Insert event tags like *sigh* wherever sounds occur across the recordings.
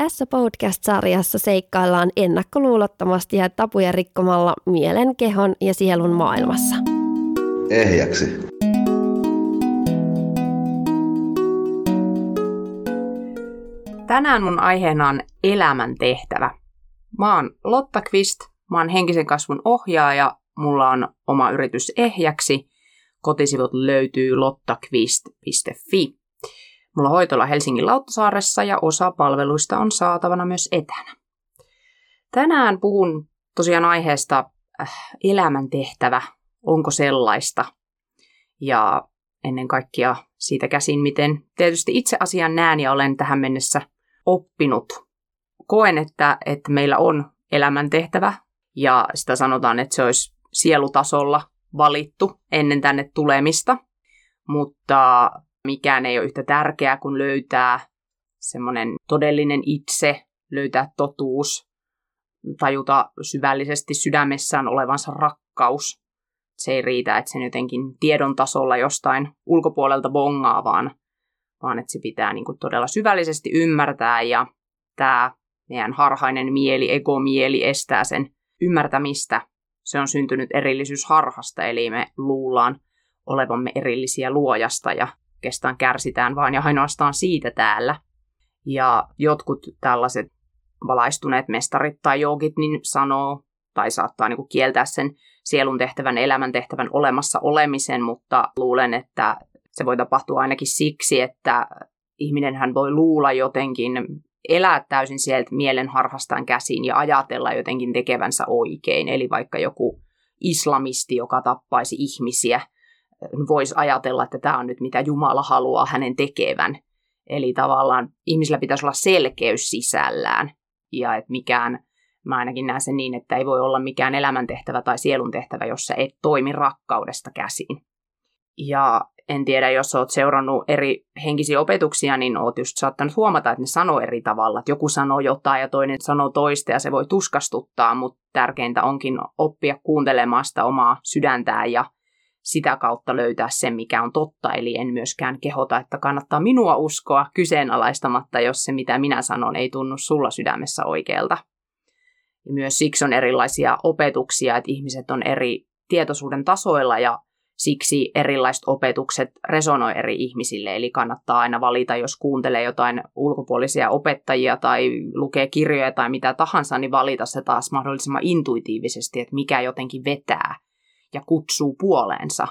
Tässä podcast-sarjassa seikkaillaan ennakkoluulottomasti ja tapuja rikkomalla mielen, kehon ja sielun maailmassa. Ehjäksi. Tänään mun aiheena on elämän tehtävä. Mä oon Lotta Kvist, mä oon henkisen kasvun ohjaaja, mulla on oma yritys Ehjäksi. Kotisivut löytyy lottakvist.fi. Mulla on hoitola Helsingin Lauttasaaressa ja osa palveluista on saatavana myös etänä. Tänään puhun tosiaan aiheesta äh, elämäntehtävä, onko sellaista. Ja ennen kaikkea siitä käsin, miten tietysti itse asian näen ja olen tähän mennessä oppinut. Koen, että, että meillä on elämäntehtävä ja sitä sanotaan, että se olisi sielutasolla valittu ennen tänne tulemista, mutta mikään ei ole yhtä tärkeää kuin löytää semmoinen todellinen itse, löytää totuus, tajuta syvällisesti sydämessään olevansa rakkaus. Se ei riitä, että sen jotenkin tiedon tasolla jostain ulkopuolelta bongaa, vaan, vaan että se pitää niin kuin todella syvällisesti ymmärtää ja tämä meidän harhainen mieli, egomieli estää sen ymmärtämistä. Se on syntynyt erillisyysharhasta, eli me luullaan olevamme erillisiä luojasta ja oikeastaan kärsitään vain ja ainoastaan siitä täällä. Ja jotkut tällaiset valaistuneet mestarit tai joogit niin sanoo tai saattaa niin kuin kieltää sen sielun tehtävän, elämän tehtävän olemassa olemisen, mutta luulen, että se voi tapahtua ainakin siksi, että ihminen hän voi luulla jotenkin, elää täysin sieltä mielen harhastaan käsiin ja ajatella jotenkin tekevänsä oikein. Eli vaikka joku islamisti, joka tappaisi ihmisiä, voisi ajatella, että tämä on nyt mitä Jumala haluaa hänen tekevän. Eli tavallaan ihmisillä pitäisi olla selkeys sisällään ja että mikään, mä ainakin näen sen niin, että ei voi olla mikään elämäntehtävä tai sielun tehtävä, jos sä et toimi rakkaudesta käsiin. Ja en tiedä, jos oot seurannut eri henkisiä opetuksia, niin oot just saattanut huomata, että ne sanoo eri tavalla. Että joku sanoo jotain ja toinen sanoo toista ja se voi tuskastuttaa, mutta tärkeintä onkin oppia kuuntelemaan sitä omaa sydäntään ja sitä kautta löytää sen, mikä on totta. Eli en myöskään kehota, että kannattaa minua uskoa kyseenalaistamatta, jos se, mitä minä sanon, ei tunnu sulla sydämessä oikealta. Ja myös siksi on erilaisia opetuksia, että ihmiset on eri tietoisuuden tasoilla ja siksi erilaiset opetukset resonoi eri ihmisille, eli kannattaa aina valita, jos kuuntelee jotain ulkopuolisia opettajia tai lukee kirjoja tai mitä tahansa, niin valita se taas mahdollisimman intuitiivisesti, että mikä jotenkin vetää ja kutsuu puoleensa.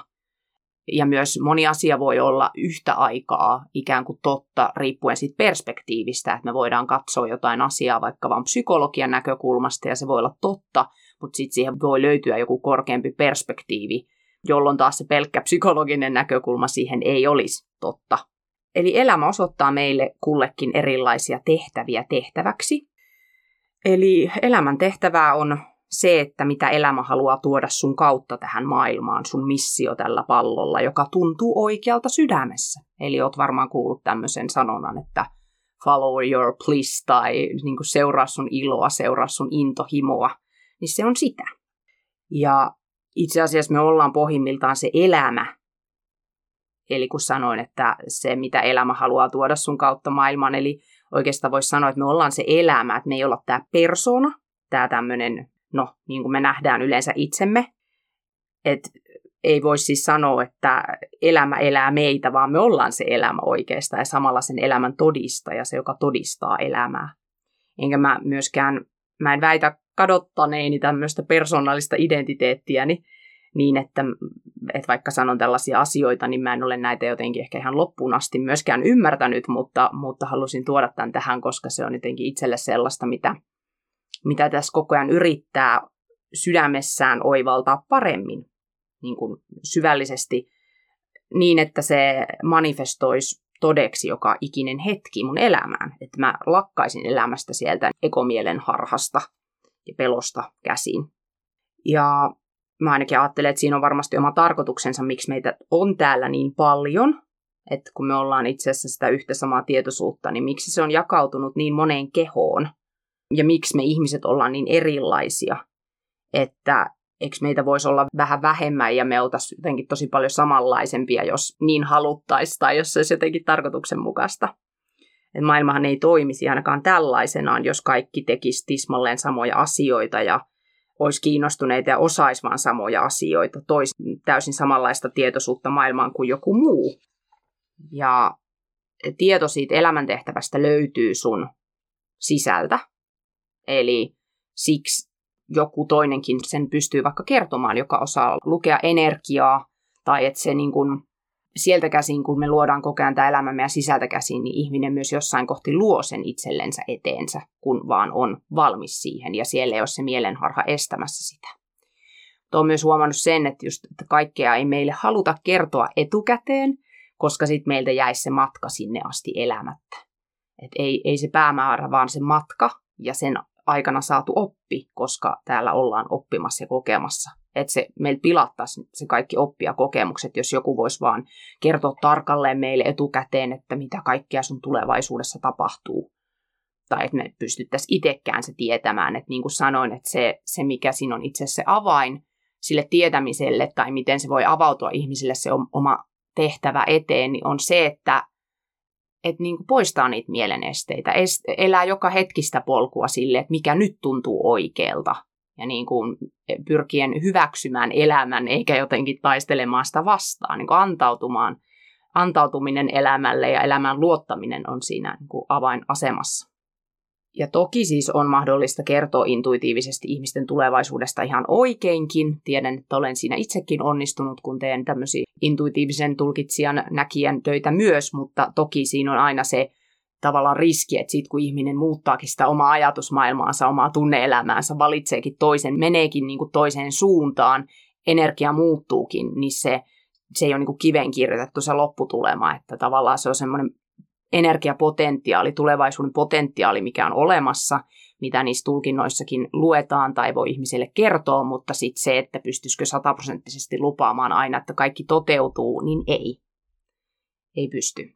Ja myös moni asia voi olla yhtä aikaa ikään kuin totta riippuen siitä perspektiivistä, että me voidaan katsoa jotain asiaa vaikka vain psykologian näkökulmasta ja se voi olla totta, mutta sitten siihen voi löytyä joku korkeampi perspektiivi, jolloin taas se pelkkä psykologinen näkökulma siihen ei olisi totta. Eli elämä osoittaa meille kullekin erilaisia tehtäviä tehtäväksi. Eli elämän tehtävää on se, että mitä elämä haluaa tuoda sun kautta tähän maailmaan, sun missio tällä pallolla, joka tuntuu oikealta sydämessä. Eli oot varmaan kuullut tämmöisen sanonnan, että follow your bliss tai niin kuin seuraa sun iloa, seuraa sun intohimoa, niin se on sitä. Ja itse asiassa me ollaan pohjimmiltaan se elämä. Eli kun sanoin, että se mitä elämä haluaa tuoda sun kautta maailmaan, eli oikeastaan voisi sanoa, että me ollaan se elämä, että me ei olla tämä persona, tämä tämmöinen no, niin kuin me nähdään yleensä itsemme. Et ei voi siis sanoa, että elämä elää meitä, vaan me ollaan se elämä oikeastaan ja samalla sen elämän todistaja, se joka todistaa elämää. Enkä mä myöskään, mä en väitä kadottaneeni tämmöistä persoonallista identiteettiäni niin, että, että vaikka sanon tällaisia asioita, niin mä en ole näitä jotenkin ehkä ihan loppuun asti myöskään ymmärtänyt, mutta, mutta halusin tuoda tämän tähän, koska se on jotenkin itselle sellaista, mitä, mitä tässä koko ajan yrittää sydämessään oivaltaa paremmin niin kuin syvällisesti niin, että se manifestoisi todeksi joka ikinen hetki mun elämään. Että mä lakkaisin elämästä sieltä ekomielen harhasta ja pelosta käsiin. Ja mä ainakin ajattelen, että siinä on varmasti oma tarkoituksensa, miksi meitä on täällä niin paljon. Että kun me ollaan itse asiassa sitä yhtä samaa tietoisuutta, niin miksi se on jakautunut niin moneen kehoon – ja miksi me ihmiset ollaan niin erilaisia, että eikö meitä voisi olla vähän vähemmän ja me oltaisiin jotenkin tosi paljon samanlaisempia, jos niin haluttaisiin tai jos se olisi jotenkin tarkoituksenmukaista. Et maailmahan ei toimisi ainakaan tällaisenaan, jos kaikki tekisi tismalleen samoja asioita ja olisi kiinnostuneita ja osaisi vaan samoja asioita, tois täysin samanlaista tietoisuutta maailmaan kuin joku muu. Ja tieto siitä elämäntehtävästä löytyy sun sisältä. Eli siksi joku toinenkin sen pystyy vaikka kertomaan, joka osaa lukea energiaa, tai että se niin kuin, sieltä käsin, kun me luodaan koko ajan tämä elämä meidän sisältä käsin, niin ihminen myös jossain kohti luo sen itsellensä eteensä, kun vaan on valmis siihen, ja siellä ei ole se mielenharha estämässä sitä. Olen myös huomannut sen, että, just, että kaikkea ei meille haluta kertoa etukäteen, koska sitten meiltä jäisi se matka sinne asti elämättä. Et ei, ei se päämäärä, vaan se matka ja sen aikana saatu oppi, koska täällä ollaan oppimassa ja kokemassa. Että se meillä pilattaisi se kaikki oppia kokemukset, jos joku voisi vaan kertoa tarkalleen meille etukäteen, että mitä kaikkea sun tulevaisuudessa tapahtuu. Tai että me pystyttäisiin itsekään se tietämään. Että niin kuin sanoin, että se, se mikä siinä on itse se avain sille tietämiselle tai miten se voi avautua ihmisille se oma tehtävä eteen, niin on se, että että niin kuin poistaa niitä mielenesteitä, elää joka hetkistä polkua sille, että mikä nyt tuntuu oikealta ja niin kuin pyrkien hyväksymään elämän eikä jotenkin taistelemaan sitä vastaan, niin kuin antautumaan. Antautuminen elämälle ja elämän luottaminen on siinä niin kuin avainasemassa. Ja toki siis on mahdollista kertoa intuitiivisesti ihmisten tulevaisuudesta ihan oikeinkin. Tiedän, että olen siinä itsekin onnistunut, kun teen tämmöisiä intuitiivisen tulkitsijan näkijän töitä myös, mutta toki siinä on aina se tavallaan riski, että sit kun ihminen muuttaakin sitä omaa ajatusmaailmaansa, omaa tunneelämäänsä, valitseekin toisen, meneekin niin kuin toiseen suuntaan, energia muuttuukin, niin se, se ei ole niin kuin kiveen kirjoitettu se lopputulema, että tavallaan se on semmoinen energiapotentiaali, tulevaisuuden potentiaali, mikä on olemassa, mitä niissä tulkinnoissakin luetaan tai voi ihmiselle kertoa, mutta sitten se, että pystyisikö sataprosenttisesti lupaamaan aina, että kaikki toteutuu, niin ei. Ei pysty.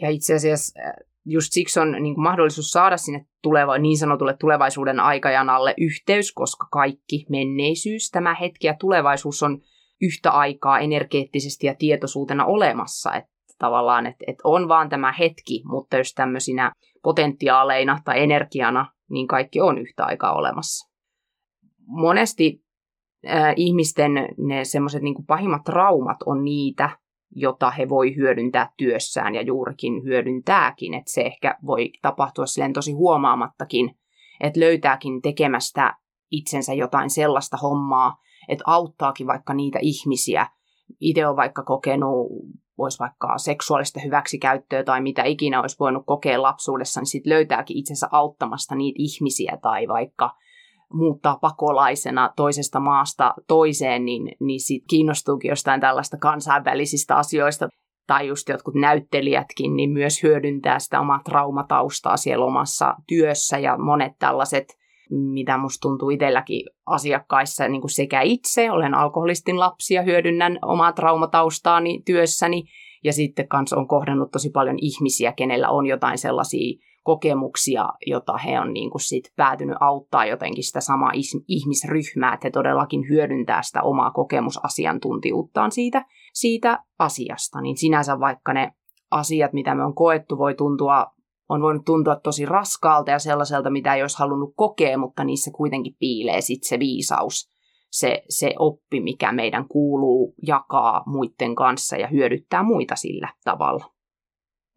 Ja itse asiassa äh, just siksi on niin kuin mahdollisuus saada sinne tuleva, niin sanotulle tulevaisuuden aikajanalle yhteys, koska kaikki menneisyys, tämä hetki ja tulevaisuus on yhtä aikaa energeettisesti ja tietoisuutena olemassa. Että tavallaan, että, että on vaan tämä hetki, mutta jos tämmöisinä potentiaaleina tai energiana, niin kaikki on yhtä aikaa olemassa. Monesti äh, ihmisten ne semmoiset niin pahimmat traumat on niitä, jota he voi hyödyntää työssään ja juurikin hyödyntääkin. Että se ehkä voi tapahtua silleen tosi huomaamattakin, että löytääkin tekemästä itsensä jotain sellaista hommaa, että auttaakin vaikka niitä ihmisiä. Itse on vaikka kokenut voisi vaikka seksuaalista hyväksikäyttöä tai mitä ikinä olisi voinut kokea lapsuudessa, niin sitten löytääkin itsensä auttamasta niitä ihmisiä tai vaikka muuttaa pakolaisena toisesta maasta toiseen, niin, niin sit kiinnostuukin jostain tällaista kansainvälisistä asioista. Tai just jotkut näyttelijätkin, niin myös hyödyntää sitä omaa traumataustaa siellä omassa työssä ja monet tällaiset mitä musta tuntuu itselläkin asiakkaissa niin kuin sekä itse, olen alkoholistin lapsi ja hyödynnän omaa traumataustaani työssäni, ja sitten kanssa on kohdannut tosi paljon ihmisiä, kenellä on jotain sellaisia kokemuksia, jota he on niin kuin sit päätynyt auttaa jotenkin sitä samaa ihmisryhmää, että he todellakin hyödyntää sitä omaa kokemusasiantuntijuuttaan siitä, siitä asiasta. Niin sinänsä vaikka ne asiat, mitä me on koettu, voi tuntua on voinut tuntua tosi raskaalta ja sellaiselta, mitä ei olisi halunnut kokea, mutta niissä kuitenkin piilee sit se viisaus, se, se oppi, mikä meidän kuuluu jakaa muiden kanssa ja hyödyttää muita sillä tavalla.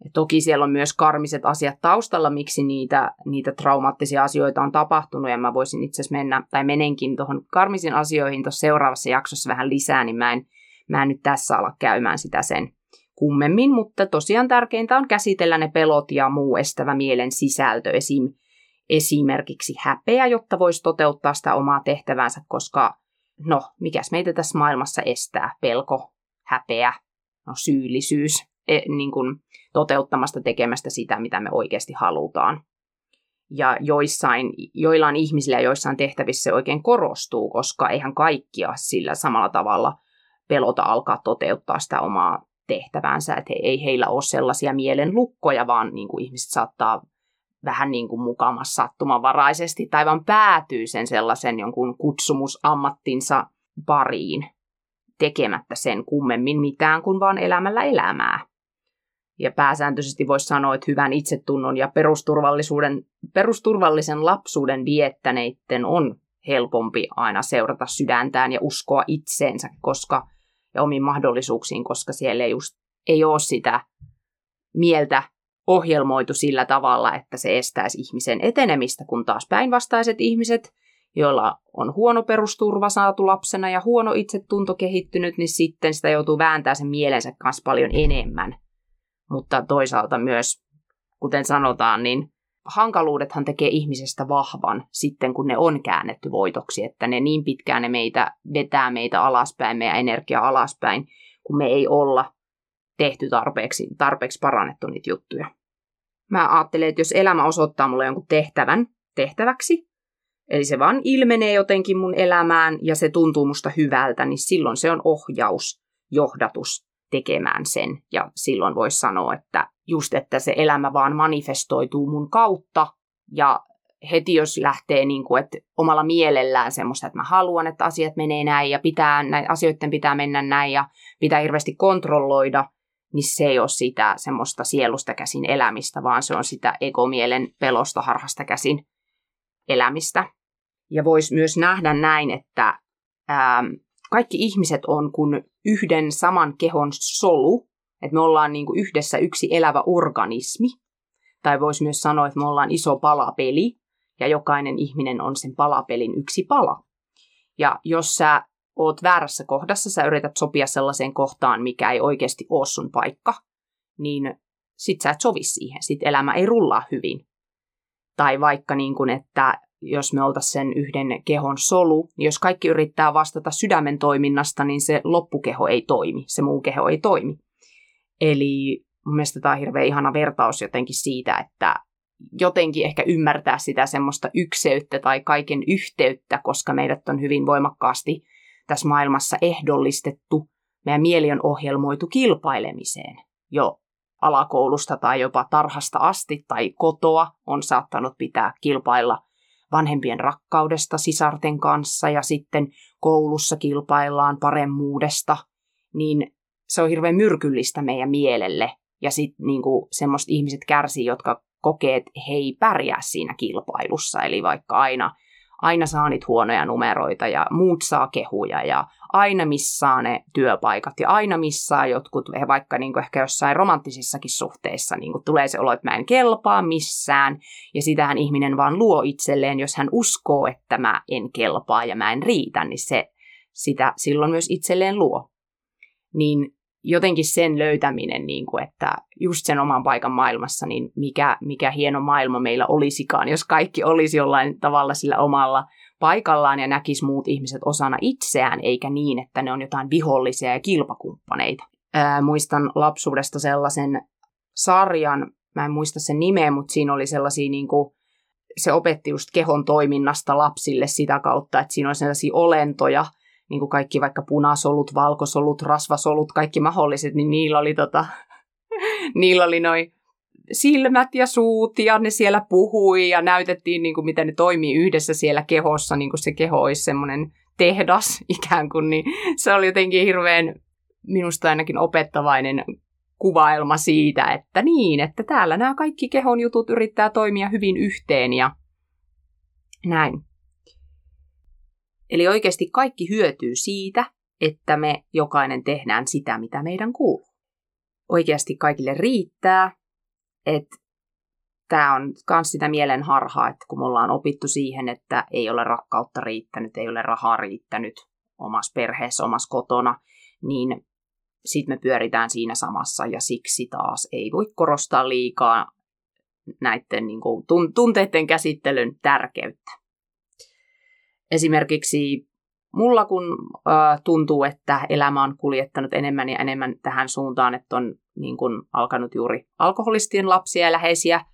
Ja toki siellä on myös karmiset asiat taustalla, miksi niitä, niitä traumaattisia asioita on tapahtunut, ja mä voisin itse asiassa mennä, tai menenkin tuohon karmisiin asioihin tuossa seuraavassa jaksossa vähän lisää, niin mä en, mä en nyt tässä ala käymään sitä sen kummemmin, mutta tosiaan tärkeintä on käsitellä ne pelot ja muu estävä mielen sisältö, esim. esimerkiksi häpeä, jotta voisi toteuttaa sitä omaa tehtävänsä, koska no, mikäs meitä tässä maailmassa estää? Pelko, häpeä, no, syyllisyys, e, niin kuin toteuttamasta tekemästä sitä, mitä me oikeasti halutaan. Ja joissain, joillain ihmisillä ja joissain tehtävissä se oikein korostuu, koska eihän kaikkia sillä samalla tavalla pelota alkaa toteuttaa sitä omaa tehtävänsä, että ei heillä ole sellaisia mielenlukkoja, vaan niin kuin ihmiset saattaa vähän niin kuin mukamassa sattumanvaraisesti tai vaan päätyy sen sellaisen jonkun kutsumusammattinsa pariin tekemättä sen kummemmin mitään kuin vaan elämällä elämää. Ja pääsääntöisesti voisi sanoa, että hyvän itsetunnon ja perusturvallisuuden, perusturvallisen lapsuuden viettäneiden on helpompi aina seurata sydäntään ja uskoa itseensä koska, ja omiin mahdollisuuksiin, koska siellä ei, just, ei ole sitä mieltä ohjelmoitu sillä tavalla, että se estäisi ihmisen etenemistä, kun taas päinvastaiset ihmiset, joilla on huono perusturva saatu lapsena ja huono itsetunto kehittynyt, niin sitten sitä joutuu vääntämään sen mielensä kanssa paljon enemmän. Mutta toisaalta myös, kuten sanotaan, niin hankaluudethan tekee ihmisestä vahvan sitten, kun ne on käännetty voitoksi, että ne niin pitkään ne meitä vetää meitä alaspäin, meidän energia alaspäin, kun me ei olla tehty tarpeeksi, tarpeeksi parannettu niitä juttuja. Mä ajattelen, että jos elämä osoittaa mulle jonkun tehtävän tehtäväksi, eli se vaan ilmenee jotenkin mun elämään ja se tuntuu musta hyvältä, niin silloin se on ohjaus, johdatus tekemään sen. Ja silloin voisi sanoa, että just, että se elämä vaan manifestoituu mun kautta ja heti jos lähtee niin kuin, että omalla mielellään semmoista, että mä haluan, että asiat menee näin ja pitää, näin, asioiden pitää mennä näin ja pitää hirveästi kontrolloida, niin se ei ole sitä semmoista sielusta käsin elämistä, vaan se on sitä egomielen pelosta harhasta käsin elämistä. Ja voisi myös nähdä näin, että ää, kaikki ihmiset on kuin yhden saman kehon solu, että me ollaan niin kuin yhdessä yksi elävä organismi. Tai voisi myös sanoa, että me ollaan iso palapeli, ja jokainen ihminen on sen palapelin yksi pala. Ja jos sä oot väärässä kohdassa, sä yrität sopia sellaiseen kohtaan, mikä ei oikeasti ole sun paikka, niin sit sä et sovi siihen, sit elämä ei rullaa hyvin. Tai vaikka niin kuin, että jos me oltaisiin sen yhden kehon solu, niin jos kaikki yrittää vastata sydämen toiminnasta, niin se loppukeho ei toimi, se muu keho ei toimi. Eli mun mielestä tämä on hirveän ihana vertaus jotenkin siitä, että jotenkin ehkä ymmärtää sitä semmoista ykseyttä tai kaiken yhteyttä, koska meidät on hyvin voimakkaasti tässä maailmassa ehdollistettu, meidän mieli on ohjelmoitu kilpailemiseen. Jo alakoulusta tai jopa tarhasta asti tai kotoa on saattanut pitää kilpailla vanhempien rakkaudesta sisarten kanssa ja sitten koulussa kilpaillaan paremmuudesta, niin se on hirveän myrkyllistä meidän mielelle. Ja sitten niinku, semmoiset ihmiset kärsii, jotka kokee, että he ei pärjää siinä kilpailussa. Eli vaikka aina aina saa niitä huonoja numeroita ja muut saa kehuja ja aina missaa ne työpaikat ja aina missaa jotkut, vaikka niin kuin ehkä jossain romanttisissakin suhteissa niin kuin tulee se olo, että mä en kelpaa missään ja sitähän ihminen vaan luo itselleen, jos hän uskoo, että mä en kelpaa ja mä en riitä, niin se sitä silloin myös itselleen luo. Niin jotenkin sen löytäminen, niin kuin, että just sen oman paikan maailmassa, niin mikä, mikä hieno maailma meillä olisikaan, jos kaikki olisi jollain tavalla sillä omalla paikallaan ja näkisi muut ihmiset osana itseään, eikä niin, että ne on jotain vihollisia ja kilpakumppaneita. Ää, muistan lapsuudesta sellaisen sarjan, mä en muista sen nimeä, mutta siinä oli sellaisia niin kuin, se opetti just kehon toiminnasta lapsille sitä kautta, että siinä on sellaisia olentoja, niin kuin kaikki vaikka punasolut, valkosolut, rasvasolut, kaikki mahdolliset, niin niillä oli, tota, *laughs* niillä oli noin silmät ja suut ja ne siellä puhui ja näytettiin, niin kuin, miten ne toimii yhdessä siellä kehossa, niin kuin se keho olisi semmoinen tehdas *laughs* ikään kuin, niin se oli jotenkin hirveän minusta ainakin opettavainen kuvailma siitä, että niin, että täällä nämä kaikki kehon jutut yrittää toimia hyvin yhteen ja näin. Eli oikeasti kaikki hyötyy siitä, että me jokainen tehdään sitä, mitä meidän kuuluu. Oikeasti kaikille riittää, että tämä on myös sitä mielen harhaa, että kun me ollaan opittu siihen, että ei ole rakkautta riittänyt, ei ole rahaa riittänyt omassa perheessä, omassa kotona, niin sitten me pyöritään siinä samassa ja siksi taas ei voi korostaa liikaa näiden niin kuin, tunteiden käsittelyn tärkeyttä. Esimerkiksi mulla kun äh, tuntuu, että elämä on kuljettanut enemmän ja enemmän tähän suuntaan, että on niin kun, alkanut juuri alkoholistien lapsia ja läheisiä äh,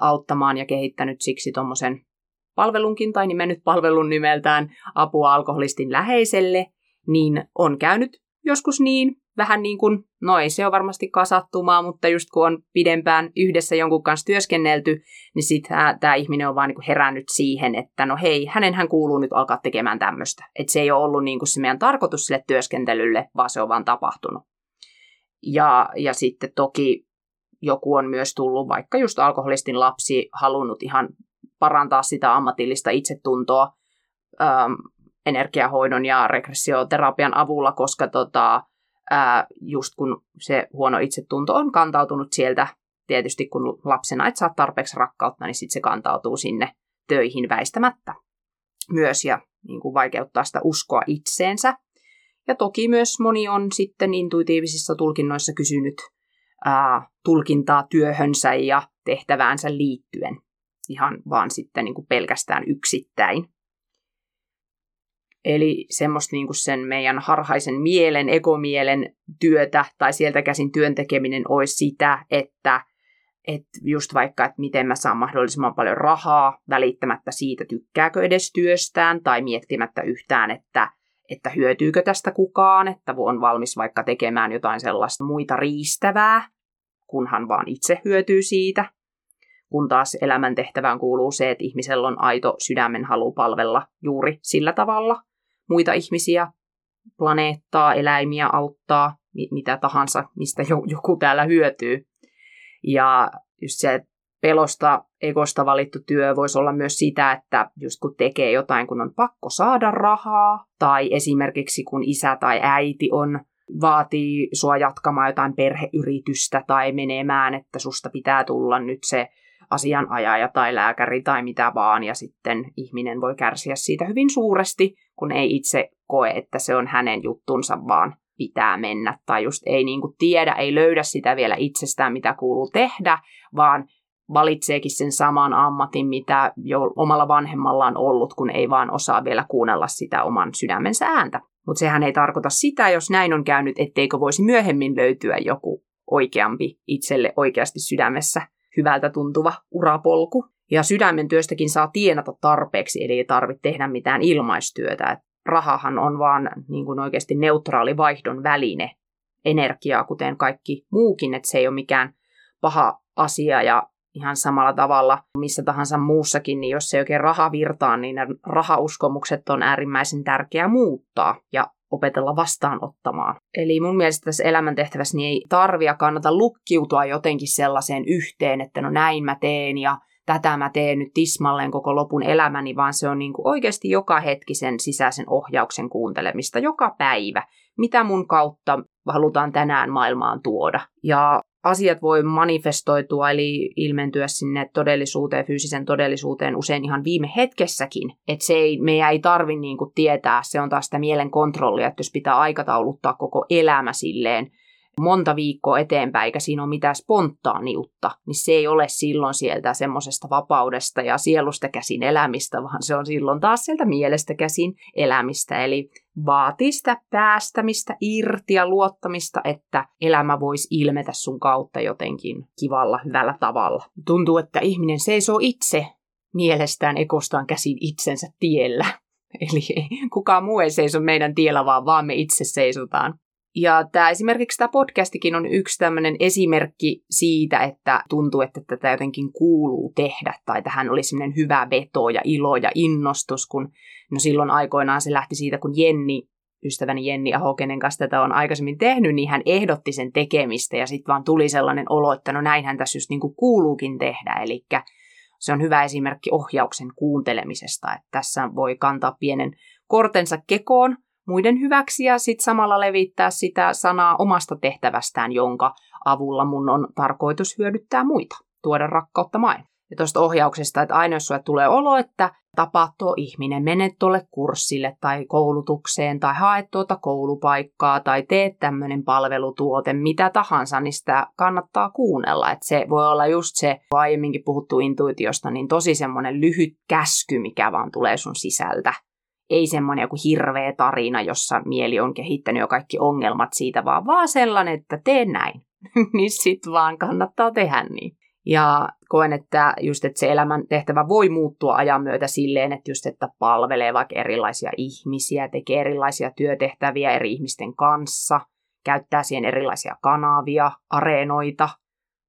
auttamaan ja kehittänyt siksi tuommoisen palvelunkin tai nimennyt palvelun nimeltään apua alkoholistin läheiselle, niin on käynyt joskus niin, vähän niin kuin, no ei se ole varmasti kasattumaa, mutta just kun on pidempään yhdessä jonkun kanssa työskennelty, niin sitten tämä ihminen on vaan niin herännyt siihen, että no hei, hänenhän kuuluu nyt alkaa tekemään tämmöistä. Että se ei ole ollut niin kuin se meidän tarkoitus sille työskentelylle, vaan se on vaan tapahtunut. Ja, ja sitten toki joku on myös tullut, vaikka just alkoholistin lapsi, halunnut ihan parantaa sitä ammatillista itsetuntoa ähm, energiahoidon ja regressioterapian avulla, koska tota, ää, just kun se huono itsetunto on kantautunut sieltä, tietysti kun lapsena et saa tarpeeksi rakkautta, niin sitten se kantautuu sinne töihin väistämättä myös ja niin kuin vaikeuttaa sitä uskoa itseensä. Ja toki myös moni on sitten intuitiivisissa tulkinnoissa kysynyt ää, tulkintaa työhönsä ja tehtäväänsä liittyen ihan vaan sitten niin kuin pelkästään yksittäin. Eli semmoista niin kuin sen meidän harhaisen mielen, ekomielen työtä tai sieltä käsin työntekeminen olisi sitä, että että just vaikka, että miten mä saan mahdollisimman paljon rahaa välittämättä siitä, tykkääkö edes työstään tai miettimättä yhtään, että, että hyötyykö tästä kukaan, että on valmis vaikka tekemään jotain sellaista muita riistävää, kunhan vaan itse hyötyy siitä. Kun taas elämäntehtävään kuuluu se, että ihmisellä on aito sydämen halu palvella juuri sillä tavalla muita ihmisiä, planeettaa, eläimiä auttaa, mitä tahansa, mistä joku täällä hyötyy. Ja just se pelosta, egosta valittu työ voisi olla myös sitä, että just kun tekee jotain, kun on pakko saada rahaa, tai esimerkiksi kun isä tai äiti on vaatii sua jatkamaan jotain perheyritystä tai menemään, että susta pitää tulla nyt se asianajaja tai lääkäri tai mitä vaan, ja sitten ihminen voi kärsiä siitä hyvin suuresti, kun ei itse koe, että se on hänen juttunsa, vaan pitää mennä, tai just ei niin kuin tiedä, ei löydä sitä vielä itsestään, mitä kuuluu tehdä, vaan valitseekin sen saman ammatin, mitä jo omalla vanhemmalla on ollut, kun ei vaan osaa vielä kuunnella sitä oman sydämensä ääntä. Mutta sehän ei tarkoita sitä, jos näin on käynyt, etteikö voisi myöhemmin löytyä joku oikeampi itselle oikeasti sydämessä hyvältä tuntuva urapolku. Ja sydämen työstäkin saa tienata tarpeeksi, eli ei tarvitse tehdä mitään ilmaistyötä. Et rahahan on vaan niin kuin oikeasti neutraali vaihdon väline energiaa, kuten kaikki muukin, että se ei ole mikään paha asia ja ihan samalla tavalla missä tahansa muussakin, niin jos se ei oikein raha virtaa, niin ne rahauskomukset on äärimmäisen tärkeää muuttaa ja opetella vastaanottamaan. Eli mun mielestä tässä elämäntehtävässä niin ei tarvia kannata lukkiutua jotenkin sellaiseen yhteen, että no näin mä teen ja tätä mä teen nyt tismalleen koko lopun elämäni, vaan se on niin kuin oikeasti joka hetki sen sisäisen ohjauksen kuuntelemista joka päivä, mitä mun kautta halutaan tänään maailmaan tuoda. Ja asiat voi manifestoitua eli ilmentyä sinne todellisuuteen, fyysisen todellisuuteen usein ihan viime hetkessäkin. Että se ei, meidän ei tarvi niin kuin tietää, se on taas sitä mielen kontrollia, että jos pitää aikatauluttaa koko elämä silleen, monta viikkoa eteenpäin, eikä siinä ole mitään spontaaniutta, niin se ei ole silloin sieltä semmoisesta vapaudesta ja sielusta käsin elämistä, vaan se on silloin taas sieltä mielestä käsin elämistä. Eli vaatii sitä päästämistä irti ja luottamista, että elämä voisi ilmetä sun kautta jotenkin kivalla, hyvällä tavalla. Tuntuu, että ihminen seisoo itse mielestään ekostaan käsin itsensä tiellä. *laughs* Eli kukaan muu ei seiso meidän tiellä, vaan, vaan me itse seisotaan. Ja tämä esimerkiksi tämä podcastikin on yksi tämmöinen esimerkki siitä, että tuntuu, että tätä jotenkin kuuluu tehdä, tai tähän oli semmoinen hyvä veto ja ilo ja innostus, kun no silloin aikoinaan se lähti siitä, kun Jenni, ystäväni Jenni Aho, kenen kanssa tätä on aikaisemmin tehnyt, niin hän ehdotti sen tekemistä, ja sitten vaan tuli sellainen olo, että no näinhän tässä just niin kuin kuuluukin tehdä, eli se on hyvä esimerkki ohjauksen kuuntelemisesta, että tässä voi kantaa pienen kortensa kekoon, muiden hyväksi ja sitten samalla levittää sitä sanaa omasta tehtävästään, jonka avulla mun on tarkoitus hyödyttää muita, tuoda rakkautta maailmaan. Ja tuosta ohjauksesta, että aina jos sulle tulee olo, että tapaat tuo ihminen, menet tuolle kurssille tai koulutukseen tai haet tuota koulupaikkaa tai teet tämmöinen palvelutuote, mitä tahansa, niin sitä kannattaa kuunnella. Että se voi olla just se, aiemminkin puhuttu intuitiosta, niin tosi semmoinen lyhyt käsky, mikä vaan tulee sun sisältä ei semmoinen joku hirveä tarina, jossa mieli on kehittänyt jo kaikki ongelmat siitä, vaan vaan sellainen, että tee näin. *laughs* niin sit vaan kannattaa tehdä niin. Ja koen, että just että se elämän tehtävä voi muuttua ajan myötä silleen, että just että palvelee vaikka erilaisia ihmisiä, tekee erilaisia työtehtäviä eri ihmisten kanssa, käyttää siihen erilaisia kanavia, areenoita,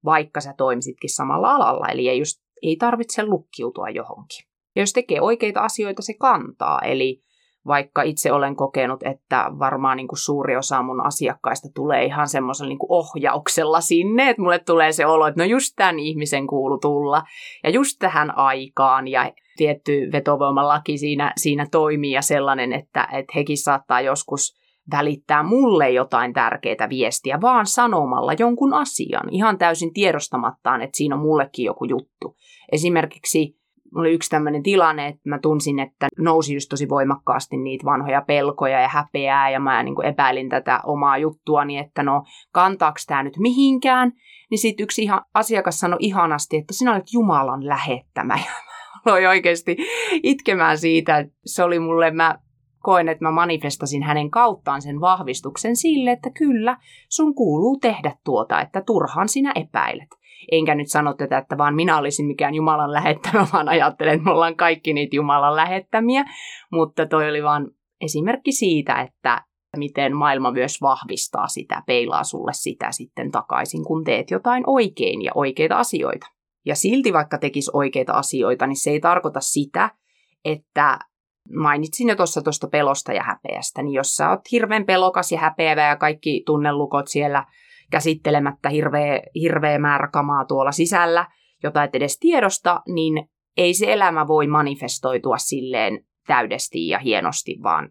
vaikka sä toimisitkin samalla alalla. Eli ei, just, ei tarvitse lukkiutua johonkin. Ja jos tekee oikeita asioita, se kantaa. Eli vaikka itse olen kokenut, että varmaan niin kuin suuri osa mun asiakkaista tulee ihan semmoisella niin ohjauksella sinne, että mulle tulee se olo, että no just tämän ihmisen kuulu tulla ja just tähän aikaan ja tietty vetovoimalaki siinä, siinä toimii ja sellainen, että, että hekin saattaa joskus välittää mulle jotain tärkeää viestiä vaan sanomalla jonkun asian, ihan täysin tiedostamattaan, että siinä on mullekin joku juttu. Esimerkiksi oli yksi tämmöinen tilanne, että mä tunsin, että nousi just tosi voimakkaasti niitä vanhoja pelkoja ja häpeää, ja mä niin epäilin tätä omaa juttuani, että no kantaako tämä nyt mihinkään, niin sitten yksi ihan asiakas sanoi ihanasti, että sinä olet Jumalan lähettämä, *laughs* ja mä aloin oikeasti itkemään siitä, että se oli mulle, mä koen, että mä manifestasin hänen kauttaan sen vahvistuksen sille, että kyllä, sun kuuluu tehdä tuota, että turhaan sinä epäilet. Enkä nyt sano tätä, että vaan minä olisin mikään Jumalan lähettämä, *laughs* vaan ajattelen, että me ollaan kaikki niitä Jumalan lähettämiä. Mutta toi oli vaan esimerkki siitä, että miten maailma myös vahvistaa sitä, peilaa sulle sitä sitten takaisin, kun teet jotain oikein ja oikeita asioita. Ja silti vaikka tekisi oikeita asioita, niin se ei tarkoita sitä, että mainitsin jo tuossa tuosta pelosta ja häpeästä, niin jos sä oot hirveän pelokas ja häpeävä ja kaikki tunnelukot siellä käsittelemättä hirveä, hirveä määrä kamaa tuolla sisällä, jota et edes tiedosta, niin ei se elämä voi manifestoitua silleen täydesti ja hienosti, vaan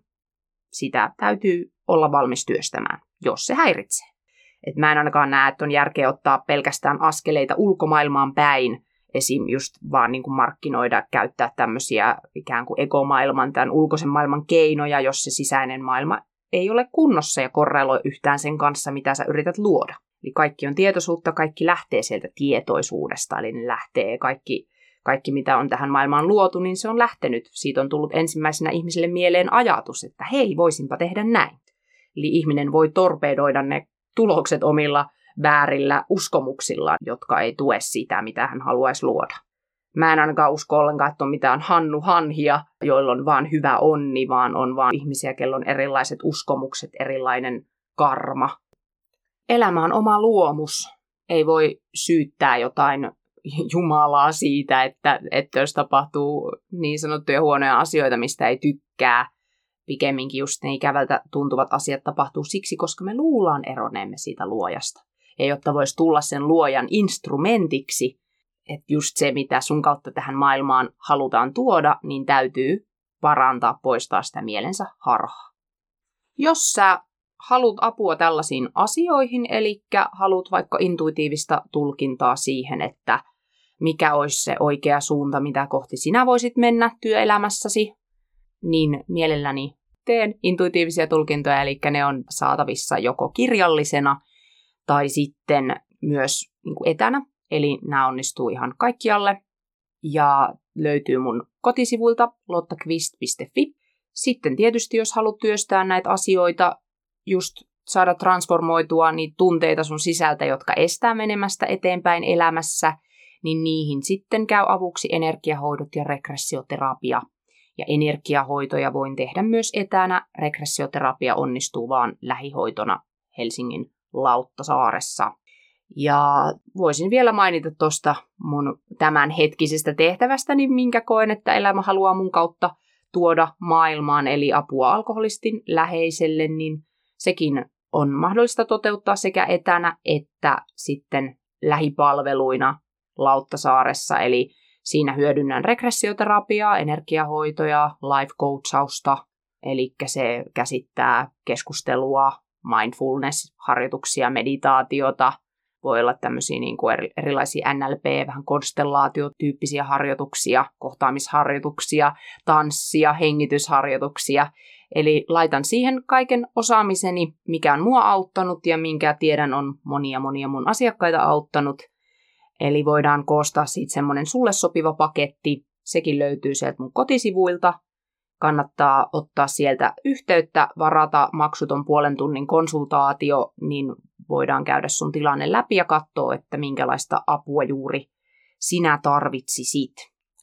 sitä täytyy olla valmis työstämään, jos se häiritsee. Et mä en ainakaan näe, että on järkeä ottaa pelkästään askeleita ulkomaailmaan päin, esim. just vaan niin kuin markkinoida, käyttää tämmöisiä ikään kuin egomaailman, tämän ulkoisen maailman keinoja, jos se sisäinen maailma ei ole kunnossa ja korreloi yhtään sen kanssa, mitä sä yrität luoda. Eli kaikki on tietoisuutta, kaikki lähtee sieltä tietoisuudesta, eli ne lähtee kaikki, kaikki mitä on tähän maailmaan luotu, niin se on lähtenyt. Siitä on tullut ensimmäisenä ihmiselle mieleen ajatus, että hei, voisinpa tehdä näin. Eli ihminen voi torpedoida ne tulokset omilla väärillä uskomuksilla, jotka ei tue sitä, mitä hän haluaisi luoda. Mä en ainakaan usko ollenkaan, että on mitään Hannu Hanhia, joilla on vaan hyvä onni, vaan on vaan ihmisiä, kello on erilaiset uskomukset, erilainen karma. Elämä on oma luomus. Ei voi syyttää jotain Jumalaa siitä, että, että jos tapahtuu niin sanottuja huonoja asioita, mistä ei tykkää, pikemminkin just ne ikävältä tuntuvat asiat tapahtuu siksi, koska me luullaan eroneemme siitä luojasta. Ja jotta voisi tulla sen luojan instrumentiksi, että just se, mitä sun kautta tähän maailmaan halutaan tuoda, niin täytyy parantaa, poistaa sitä mielensä harhaa. Jos sä haluat apua tällaisiin asioihin, eli haluat vaikka intuitiivista tulkintaa siihen, että mikä olisi se oikea suunta, mitä kohti sinä voisit mennä työelämässäsi, niin mielelläni teen intuitiivisia tulkintoja, eli ne on saatavissa joko kirjallisena tai sitten myös niin kuin etänä Eli nämä onnistuu ihan kaikkialle ja löytyy mun kotisivuilta lottakvist.fi. Sitten tietysti, jos haluat työstää näitä asioita, just saada transformoitua niitä tunteita sun sisältä, jotka estää menemästä eteenpäin elämässä, niin niihin sitten käy avuksi energiahoidot ja regressioterapia. Ja energiahoitoja voin tehdä myös etänä. Regressioterapia onnistuu vaan lähihoitona Helsingin Lauttasaaressa. Ja voisin vielä mainita tuosta mun tämän hetkisestä tehtävästäni, minkä koen, että elämä haluaa mun kautta tuoda maailmaan, eli apua alkoholistin läheiselle, niin sekin on mahdollista toteuttaa sekä etänä että sitten lähipalveluina Lauttasaaressa, eli siinä hyödynnän regressioterapiaa, energiahoitoja, life coachausta, eli se käsittää keskustelua, mindfulness-harjoituksia, meditaatiota, voi olla tämmöisiä niin kuin erilaisia NLP, vähän konstellaatiotyyppisiä harjoituksia, kohtaamisharjoituksia, tanssia, hengitysharjoituksia. Eli laitan siihen kaiken osaamiseni, mikä on mua auttanut ja minkä tiedän on monia monia mun asiakkaita auttanut. Eli voidaan koostaa siitä semmoinen sulle sopiva paketti. Sekin löytyy sieltä mun kotisivuilta. Kannattaa ottaa sieltä yhteyttä, varata maksuton puolen tunnin konsultaatio, niin voidaan käydä sun tilanne läpi ja katsoa, että minkälaista apua juuri sinä tarvitsisit.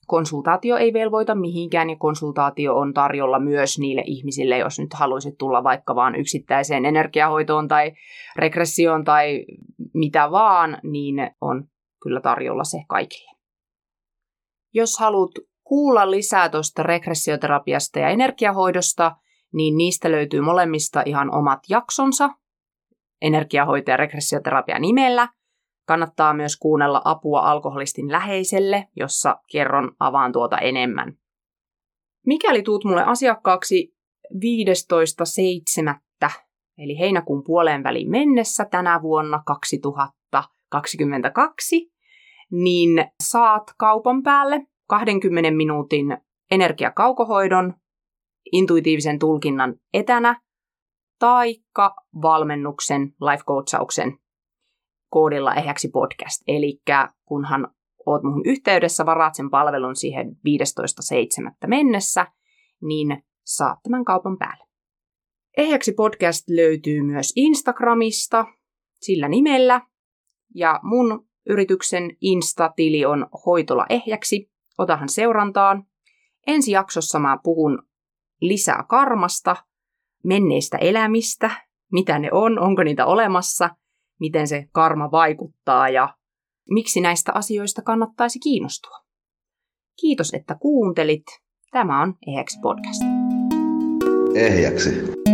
Konsultaatio ei velvoita mihinkään ja konsultaatio on tarjolla myös niille ihmisille, jos nyt haluaisit tulla vaikka vaan yksittäiseen energiahoitoon tai regressioon tai mitä vaan, niin on kyllä tarjolla se kaikille. Jos haluat kuulla lisää tuosta regressioterapiasta ja energiahoidosta, niin niistä löytyy molemmista ihan omat jaksonsa, energiahoito ja regressioterapia nimellä. Kannattaa myös kuunnella apua alkoholistin läheiselle, jossa kerron avaan tuota enemmän. Mikäli tuut mulle asiakkaaksi 15.7. eli heinäkuun puoleen väliin mennessä tänä vuonna 2022, niin saat kaupan päälle 20 minuutin energiakaukohoidon, intuitiivisen tulkinnan etänä taikka valmennuksen, life coachauksen koodilla ehjäksi podcast. Eli kunhan oot muhun yhteydessä, varaat sen palvelun siihen 15.7. mennessä, niin saat tämän kaupan päälle. Ehjäksi podcast löytyy myös Instagramista sillä nimellä, ja mun yrityksen Insta-tili on Hoitola Ehjäksi. Otahan seurantaan. Ensi jaksossa mä puhun lisää karmasta, menneistä elämistä, mitä ne on, onko niitä olemassa, miten se karma vaikuttaa ja miksi näistä asioista kannattaisi kiinnostua. Kiitos, että kuuntelit. Tämä on Ehjäksi podcast. Ehjäksi.